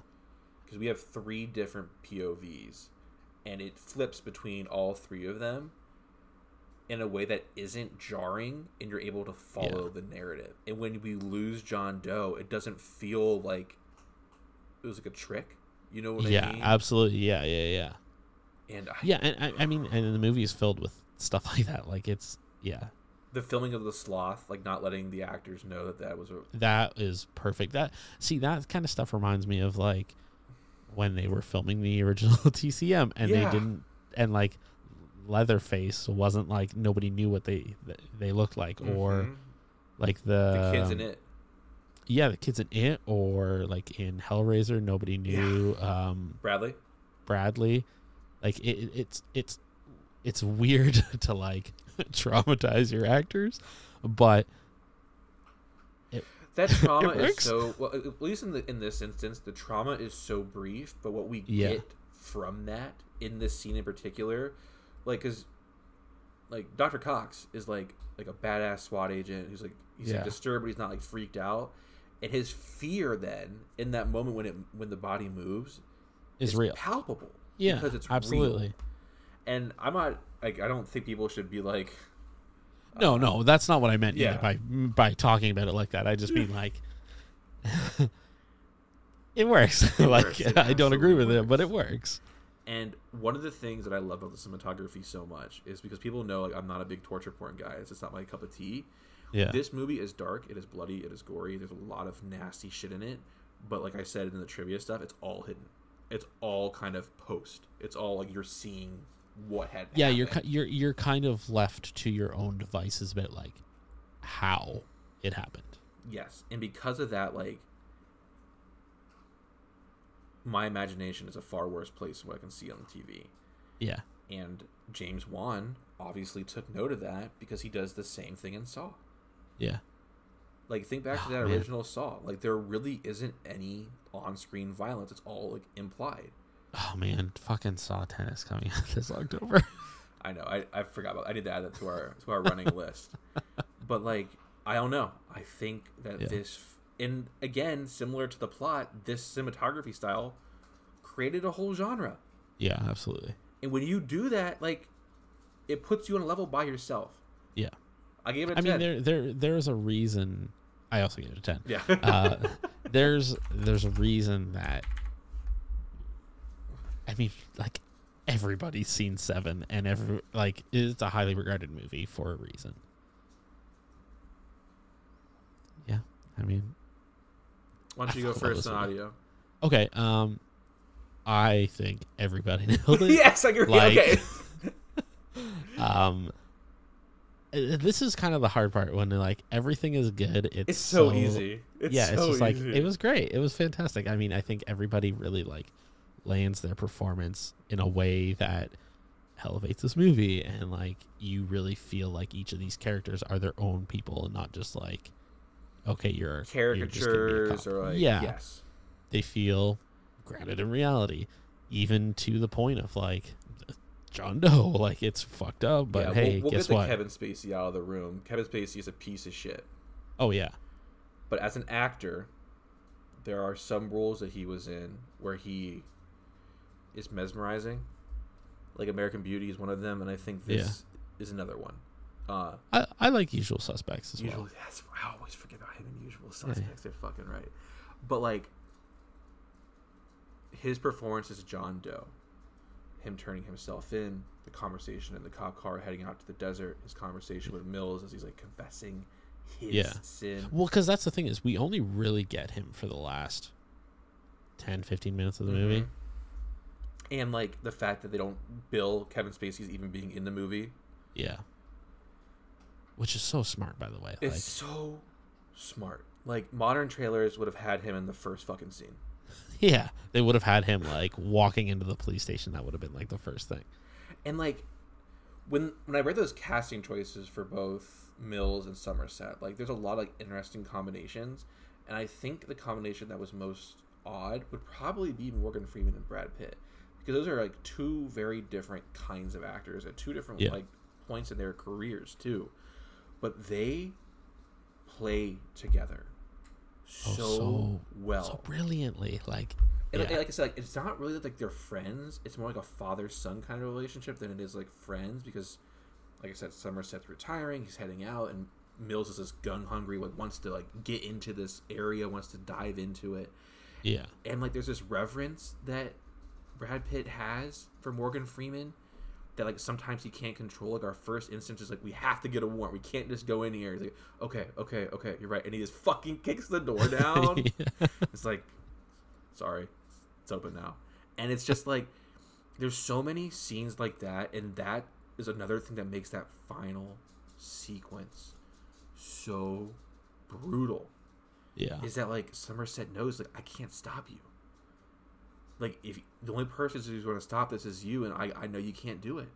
Because we have three different POVs, and it flips between all three of them in a way that isn't jarring, and you're able to follow the narrative. And when we lose John Doe, it doesn't feel like it was like a trick. You know what yeah I mean? Yeah, absolutely yeah yeah yeah and I, yeah and I, I mean and the movie is filled with stuff like that like it's yeah the filming of the sloth, like not letting the actors know that that was a that is perfect that see that kind of stuff reminds me of like when they were filming the original tcm and Yeah. they didn't and like leatherface wasn't like nobody knew what they they looked like or Mhm. like the the kids in it. yeah the kids in it or like in hellraiser nobody knew um Bradley. bradley like it, it- it's it's it's weird to like traumatize your actors but That trauma is so well. At least in the in this instance, the trauma is so brief, but what we Yeah. get from that in this scene in particular, like, cause like Dr. Cox is like like a badass SWAT agent who's like he's Yeah. like disturbed, but he's not like freaked out, and his fear then in that moment when it when the body moves is real palpable. yeah because it's absolutely real. And I'm not like I don't think people should be like No, uh, no, that's not what I meant. Yeah, by by talking about it like that, I just mean like it works. like works. It I don't agree with absolutely it, but it works. And one of the things that I love about the cinematography so much is because people know like I'm not a big torture porn guy. It's just not my cup of tea. Yeah, This movie is dark. It is bloody. It is gory. There's a lot of nasty shit in it. But like I said in the trivia stuff, it's all hidden. It's all kind of post. It's all like you're seeing what had. yeah. You're you're you're kind of left to your own devices about like how it happened. Yes, and because of that, like my imagination is a far worse place than what I can see on the TV. Yeah, And James Wan obviously took note of that because he does the same thing in Saw. yeah, Like think back to Oh, that man. original Saw. Like there really isn't any on-screen violence. It's all like implied. Oh man, fucking Saw Tennis coming out this October. I know. I, I forgot about. I need to add that to our to our running list. But like I don't know. I think that Yeah. this and again similar to the plot, this cinematography style created a whole genre. yeah, absolutely. And when you do that, like it puts you on a level by yourself. Yeah, I gave it a I mean there there there's a reason. I also gave it a ten. yeah. uh, there's there's a reason that I mean like everybody's seen Seven and every like it's a highly regarded movie for a reason. Yeah, I mean, Why don't you go first this on audio? okay. Um, I think everybody nailed it. yes, I agree. Like- okay. Um, this is kind of the hard part when like everything is good. It's, It's so, easy. It's yeah, so it's just like it was great. It was fantastic. I mean, I think everybody really like lands their performance in a way that elevates this movie, and like you really feel like each of these characters are their own people and not just like okay, you're you're just gonna be a caricatures or like yeah, yes. they feel grounded in reality, even to the point of like John Doe. Like it's fucked up, but yeah, hey, we'll, we'll guess get the what? Kevin Spacey out of the room. Kevin Spacey is a piece of shit. Oh yeah, But as an actor, there are some roles that he was in where he is mesmerizing. Like American Beauty is one of them, and I think this is another one. Uh, I I like Usual Suspects as well. that's, I always forget about him in Usual Suspects. They're fucking right. But like, his performance as John Doe, him turning himself in, the conversation in the cop car heading out to the desert, his conversation with Mills as he's like confessing his Yeah. sin. Well, because that's the thing is we only really get him for the last 10, 15 minutes of the movie. Mhm. And like the fact that they don't bill Kevin Spacey's even being in the movie. Yeah. Which is so smart, by the way. It's Like, so smart. Like modern trailers would have had him in the first fucking scene. yeah, they would have had him like walking into the police station. That would have been like the first thing. And like when when I read those casting choices for both Mills and Somerset, like there's a lot of like interesting combinations, and I think the combination that was most odd would probably be Morgan Freeman and Brad Pitt, because those are like two very different kinds of actors at two different Yeah. like points in their careers too, but they play together Oh, so, Oh, so- well. so brilliantly. Like, And yeah. like I said, like, it's not really like they're friends. It's more like a father son kind of relationship than it is like friends because, like I said, Somerset's retiring. He's heading out, and Mills is this gun hungry, like wants to like get into this area, wants to dive into it, yeah, and like there's this reverence that Brad Pitt has for Morgan Freeman that like sometimes he can't control. Like our first instinct is like we have to get a warrant. We can't just go in here. He's like, okay, okay, okay, you're right, and he just fucking kicks the door down. It's like, sorry, it's open now. And it's just like, there's so many scenes like that, and that is another thing that makes that final sequence so brutal. yeah, Is that like Somerset knows like I can't stop you. Like if the only person who's going to stop this is you, and I I know you can't do it.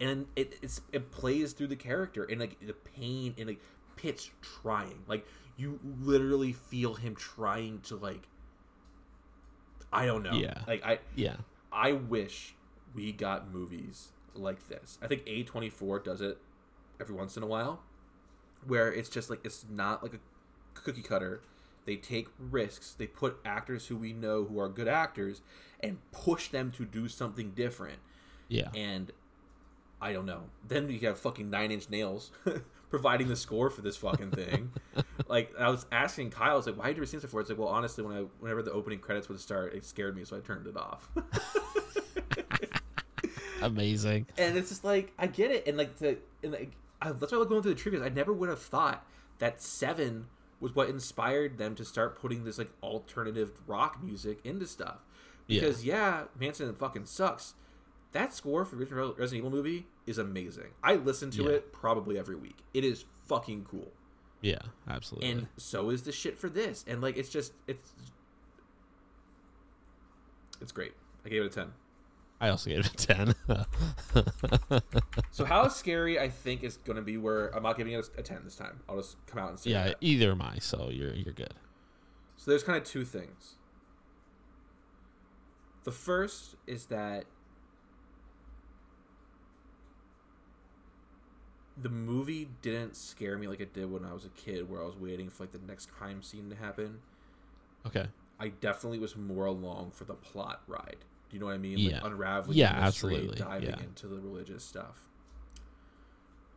And it it's it plays through the character and like the pain and like Pitt's trying like you literally feel him trying to like I don't know Yeah. like I yeah, I wish we got movies like this. I think A24 does it every once in a while where it's just like it's not like a cookie cutter. They take risks. They put actors who we know who are good actors and push them to do something different. yeah. And I don't know. Then you have fucking Nine Inch Nails providing the score for this fucking thing. like I was asking Kyle, I was like, "Why had you ever seen this before?" It's like, "Well, honestly, when I whenever the opening credits would start, it scared me, so I turned it off." Amazing. and it's just like I get it, and like the and like I, that's why I like going through the triggers. I never would have thought that Seven was what inspired them to start putting this like alternative rock music into stuff. Yeah. Because yeah, Manson fucking sucks. That score for the original Resident Evil movie is amazing. I listen to Yeah. it probably every week. It is fucking cool, Yeah, absolutely. and so is the shit for this. And like, it's just it's it's great. I gave it a ten. I also gave it a ten. So how scary I think is going to be where I'm not giving it a 10 this time. I'll just come out and say yeah, that. either am I. So you're you're good. So there's kind of two things. The first is that the movie didn't scare me like it did when I was a kid where I was waiting for like the next crime scene to happen. Okay. I definitely was more along for the plot ride. Do you know what I mean? Yeah. Like unraveling Yeah, the mystery, absolutely. diving Yeah. into the religious stuff.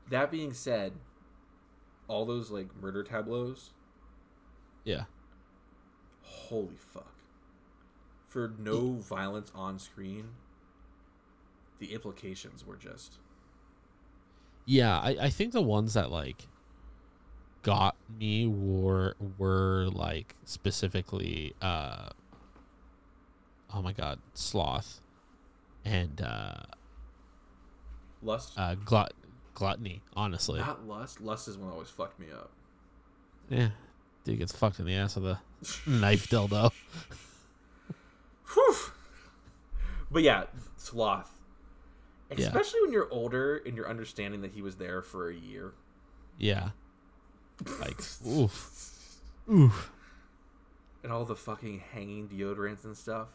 That being said, all those like murder tableaus, Yeah. holy fuck. For no violence on screen, the implications were just Yeah, I, I think the ones that like got me were were like specifically uh oh my god, sloth and uh lust. uh glut gluttony, honestly. Not lust. Lust is what always fucked me up. Yeah. Dude gets fucked in the ass with a knife dildo. Whew. But yeah, sloth. Yeah. Especially when you're older and you're understanding that he was there for a year. Yeah. Like oof. Oof. and all the fucking hanging deodorants and stuff.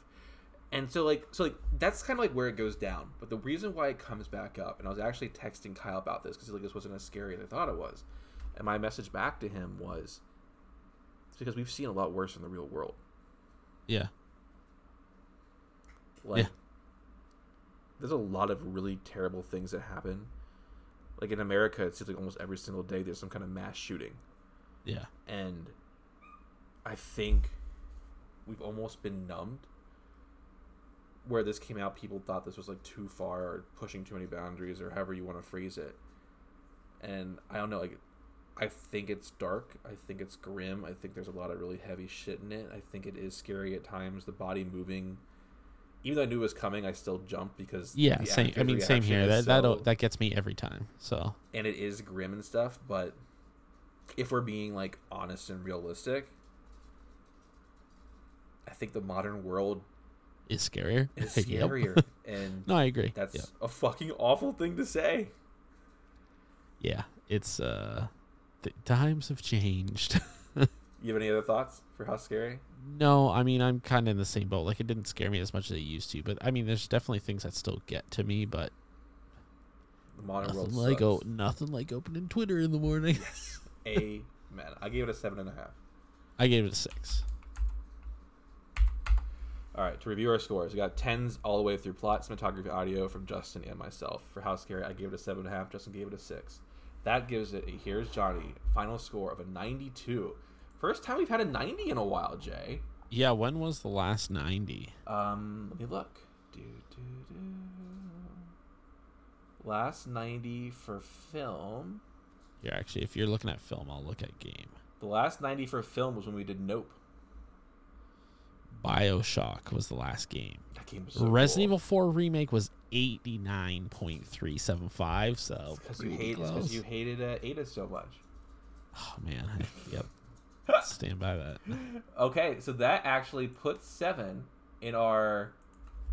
And so like so like that's kind of like where it goes down. But the reason why it comes back up, and I was actually texting Kyle about this because like this wasn't as scary as I thought it was, and my message back to him was, it's because we've seen a lot worse in the real world. Yeah. Like, Yeah. there's a lot of really terrible things that happen. Like in America, it seems like almost every single day there's some kind of mass shooting. Yeah. and I think we've almost been numbed. Where this came out, people thought this was like too far or pushing too many boundaries or however you want to phrase it. And I don't know, like I think it's dark. I think it's grim. I think there's a lot of really heavy shit in it. I think it is scary at times. The body moving, even though I knew it was coming, I still jumped because Yeah, same I mean same here. That so- that that gets me every time. So and it is grim and stuff but if we're being like honest and realistic i think the modern world is scarier. is Yep. scarier, and No, I agree. that's yeah. a fucking awful thing to say. yeah, it's uh, the times have changed. You have any other thoughts for how scary? no, I mean I'm kind of in the same boat. Like it didn't scare me as much as it used to, but I mean there's definitely things that still get to me. But The modern world nothing like sucks. o- nothing like opening Twitter in the morning. Amen. I gave it a seven and a half. I gave it a six. All right, to review our scores, we got tens all the way through plot, cinematography, audio from Justin and myself. For How Scary, I gave it a seven and a half. Justin gave it a six. That gives it a Here's Johnny final score of a 92. First time we've had a 90 in a while, Jay. Yeah, when was the last ninety? Um, let me look. Do, do, do. Last 90 for film. Yeah, actually, if you're looking at film, I'll look at game. The last 90 for film was when we did Nope. Bioshock was the last game. That game was so Resident cool. Evil 4 remake was 89.375, so Because you, pretty hate, it's 'cause close. you hated uh, Ada so much. Oh man, I- yep. Stand by that. Okay, so that actually puts seven in our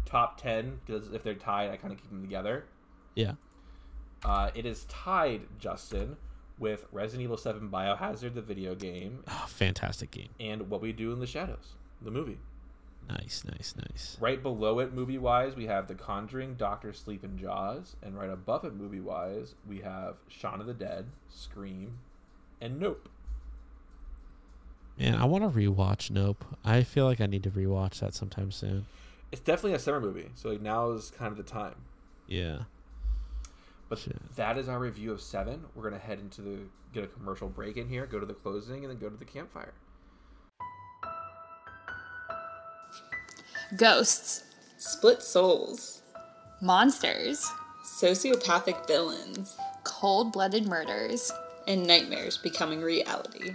top ten because if they're tied, I kind of keep them together. Yeah. Uh, it is tied, Justin, with Resident Evil Seven: Biohazard, the video game, Oh, fantastic game. and What We Do in the Shadows, the movie. Nice, nice, nice. Right below it, movie wise, we have The Conjuring, Doctor Sleep, and Jaws, and right above it, movie wise, we have Shaun of the Dead, Scream, and Nope. Man, I want to rewatch Nope. I feel like I need to rewatch that sometime soon. It's definitely a summer movie, so like now is kind of the time. Yeah. But Shit. that is our review of seven. We're gonna head into the get a commercial break in here, go to the closing, and then go to the campfire. Ghosts, Split souls, monsters, sociopathic villains, cold blooded murders. and nightmares becoming reality.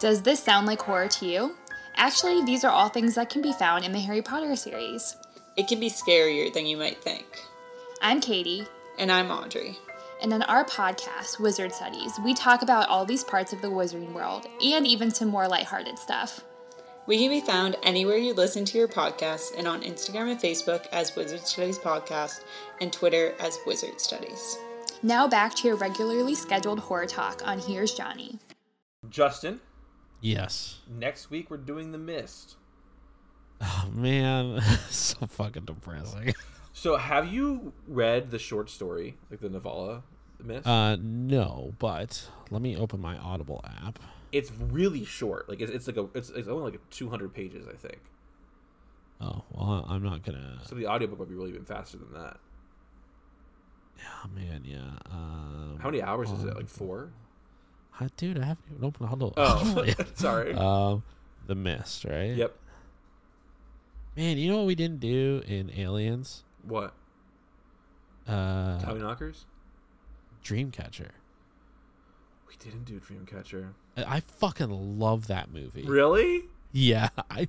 Does this sound like horror to you? Actually, these are all things that can be found in the Harry Potter series. It can be scarier than you might think. I'm Katie, And I'm Audrey. and on our podcast, Wizard Studies, we talk about all these parts of the wizarding world and even some more lighthearted stuff. We can be found anywhere you listen to your podcasts and on Instagram and Facebook as Wizard Studies Podcast and Twitter as Wizard Studies. Now back to your regularly scheduled horror talk on Here's Johnny. Justin, Yes. next week we're doing The Mist. Oh man, so fucking depressing. So, have you read the short story, like the novella, The Mist? Uh, no, but let me open my Audible app. It's really short. Like it's, it's like a it's, it's only like 200 pages, I think. Oh well, I'm not gonna. So the audiobook would be really even faster than that. Oh man, yeah. Um, How many hours is it? Like four? Hi, dude, I haven't even opened Audible. Oh, sorry. um, The Mist, right? yep. Man, you know what we didn't do in Aliens? What? Uh, Tommyknockers? Dreamcatcher. We didn't do Dreamcatcher. I fucking love that movie. Really? Yeah, I.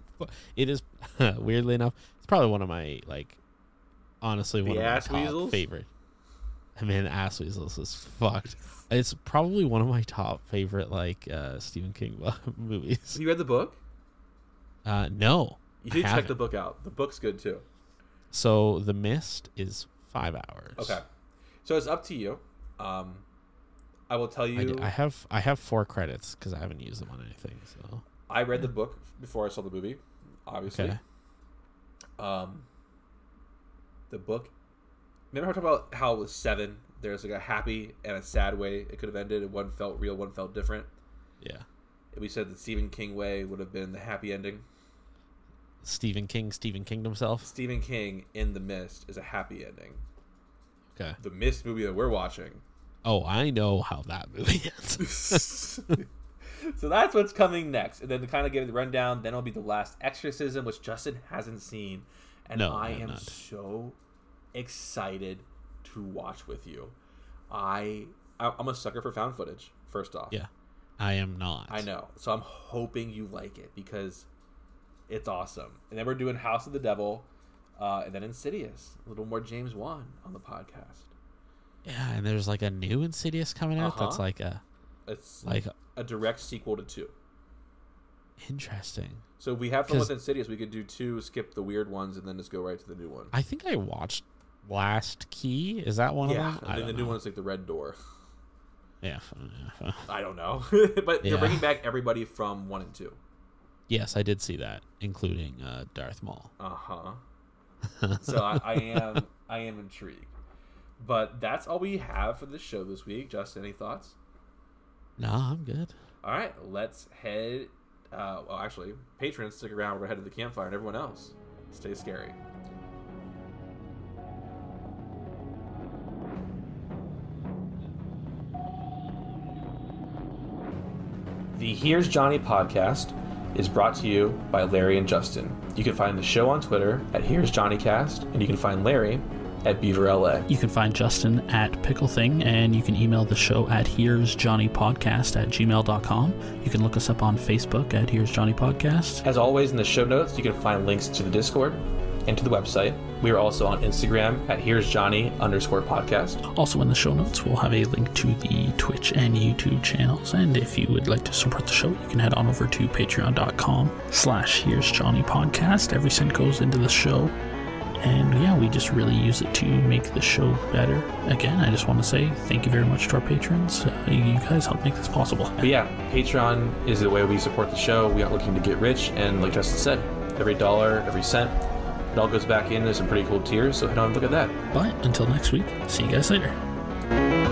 It is weirdly enough, it's probably one of my like, honestly one The of my top Weasels? favorite. I mean, Ass Weasels is fucked. It's probably one of my top favorite like uh Stephen King movies. You read the book? Uh, no, You should check the book out. The book's good too. So The Mist is five hours. Okay. So it's up to you. Um, I will tell I, you. d- I have I have four credits because I haven't used them on anything. So I read the book before I saw the movie. Obviously. okay, Um, the book. Remember how I talked about how it was seven, there's like a happy and a sad way it could have ended, and one felt real, one felt different. yeah. And we said the Stephen King way would have been the happy ending. Stephen King, Stephen King himself. Stephen King in The Mist is a happy ending. Okay. The Mist movie that we're watching. Oh, I know how that movie ends. so that's what's coming next. And then to kind of give the rundown, then it'll be The Last Exorcism, which Justin hasn't seen. And No, I I am not. so excited to watch with you. I I- I'm a sucker for found footage. First off, yeah, I am not. I know. So I'm hoping you like it because it's awesome. And then we're doing House of the Devil, uh, and then Insidious. A little more James Wan on the podcast. Yeah, and there's like a new Insidious coming out. That's Uh-huh. like a It's like a direct sequel to two. Interesting. So if we have fun with Insidious, we could do two, skip the weird ones, and then just go right to the new one. I think I watched Last Key. Is that one yeah, of them? and I think the don't new one is like the Red Door. Yeah. f- yeah, f- I don't know, but Yeah. they're bringing back everybody from one and two. Yes, I did see that, including uh, Darth Maul. Uh huh. so I, I am I am intrigued, but that's all we have for this show this week. Justin, any thoughts? No, I'm good. All right, let's head. Uh, well, actually, patrons, stick around. We're gonna head to the campfire, and everyone else, stay scary. The Here's Johnny podcast is brought to you by Larry and Justin. You can find the show on Twitter at Here's Johnny Cast, and you can find Larry at Beaver LA. You can find Justin at Pickle Thing, and you can email the show at Here's Johnny Podcast at gmail.com. You can look us up on Facebook at Here's Johnny Podcast. As always, in the show notes, you can find links to the Discord and to the website. We are also on Instagram at Here's Johnny underscore podcast. Also, in the show notes, we'll have a link to the Twitch and YouTube channels. And if you would like to support the show, you can head on over to patreon.com slash Here's Johnny Podcast. Every cent goes into the show. And yeah, we just really use it to make the show better. Again, I just want to say thank you very much to our patrons. Uh, you guys help make this possible. But yeah, Patreon is the way we support the show. We aren't looking to get rich, and like Justin said, every dollar, every cent, it all goes back into some pretty cool tiers. So head on and look at that. But until next week, see you guys later.